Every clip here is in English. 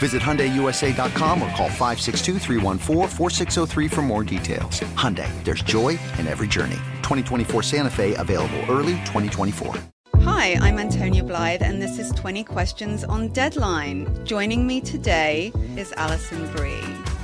Visit HyundaiUSA.com or call 562 for more details. Hyundai, there's joy in every journey. 2024 Santa Fe available early 2024. Hi, I'm Antonia Blythe, and this is 20 Questions on Deadline. Joining me today is Alison Brie.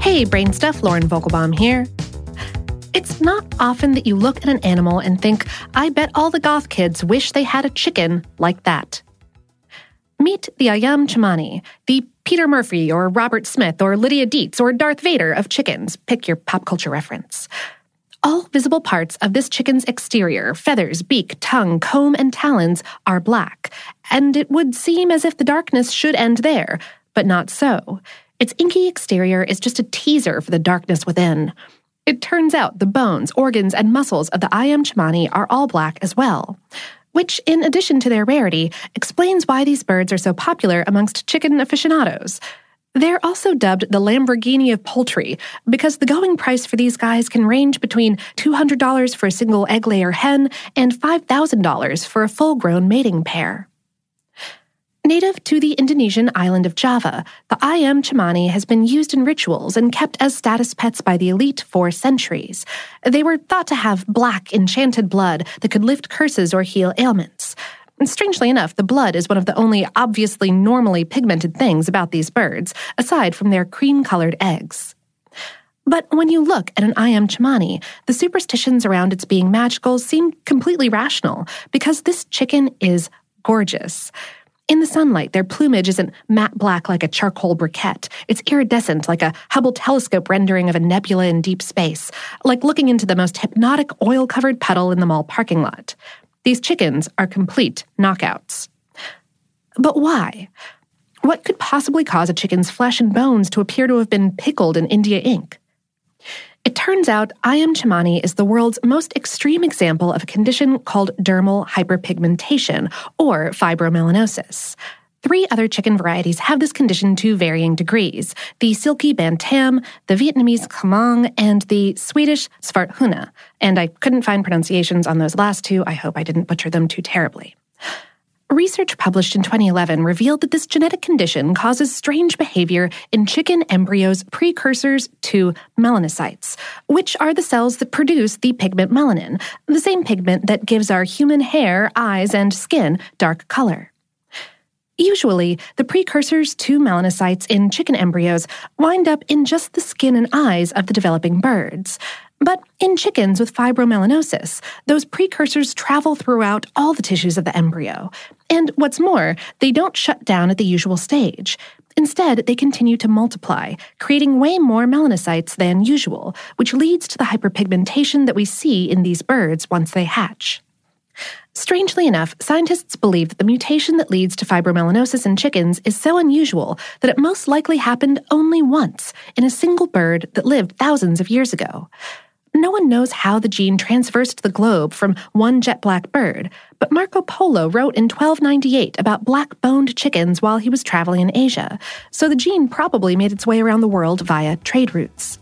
Hey, Brain Stuff, Lauren Vogelbaum here. It's not often that you look at an animal and think, I bet all the goth kids wish they had a chicken like that. Meet the Ayam Cemani, the Peter Murphy or Robert Smith or Lydia Deetz or Darth Vader of chickens. Pick your pop culture reference. All visible parts of this chicken's exterior, feathers, beak, tongue, comb, and talons, are black, and it would seem as if the darkness should end there, but not so. Its inky exterior is just a teaser for the darkness within. It turns out the bones, organs, and muscles of the Ayam Cemani are all black as well. Which, in addition to their rarity, explains why these birds are so popular amongst chicken aficionados. They're also dubbed the Lamborghini of poultry because the going price for these guys can range between $200 for a single egg layer hen and $5,000 for a full grown mating pair. Native to the Indonesian island of Java, the ayam cemani has been used in rituals and kept as status pets by the elite for centuries. They were thought to have black, enchanted blood that could lift curses or heal ailments. And strangely enough, the blood is one of the only obviously normally pigmented things about these birds, aside from their cream colored eggs. But when you look at an ayam cemani, the superstitions around its being magical seem completely rational because this chicken is gorgeous. In the sunlight, their plumage isn't matte black like a charcoal briquette. It's iridescent like a Hubble telescope rendering of a nebula in deep space, like looking into the most hypnotic oil covered puddle in the mall parking lot. These chickens are complete knockouts. But why? What could possibly cause a chicken's flesh and bones to appear to have been pickled in India ink? It turns out ayam Cemani is the world's most extreme example of a condition called dermal hyperpigmentation, or fibromelanosis. Three other chicken varieties have this condition to varying degrees the silky bantam, the Vietnamese khamong, and the Swedish svarthuna. And I couldn't find pronunciations on those last two. I hope I didn't butcher them too terribly. Research published in 2011 revealed that this genetic condition causes strange behavior in chicken embryos' precursors to melanocytes, which are the cells that produce the pigment melanin, the same pigment that gives our human hair, eyes, and skin dark color. Usually, the precursors to melanocytes in chicken embryos wind up in just the skin and eyes of the developing birds. But in chickens with fibromelanosis, those precursors travel throughout all the tissues of the embryo. And what's more, they don't shut down at the usual stage. Instead, they continue to multiply, creating way more melanocytes than usual, which leads to the hyperpigmentation that we see in these birds once they hatch. Strangely enough, scientists believe that the mutation that leads to fibromelanosis in chickens is so unusual that it most likely happened only once in a single bird that lived thousands of years ago. No one knows how the gene transfers to the globe from one jet black bird, but Marco Polo wrote in 1298 about black boned chickens while he was traveling in Asia, so the gene probably made its way around the world via trade routes.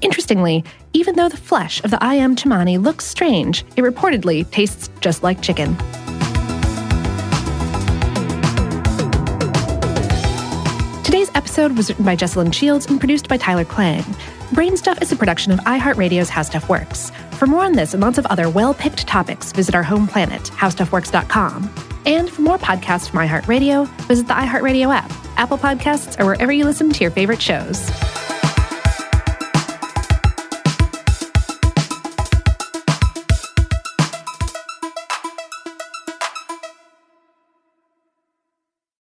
Interestingly, even though the flesh of the ayam Cemani looks strange, it reportedly tastes just like chicken. Today's episode was written by Jesslyn Shields and produced by Tyler Klang. Brainstuff is a production of iHeartRadio's How Stuff Works. For more on this and lots of other well picked topics, visit our home planet, howstuffworks.com. And for more podcasts from iHeartRadio, visit the iHeartRadio app, Apple Podcasts, or wherever you listen to your favorite shows.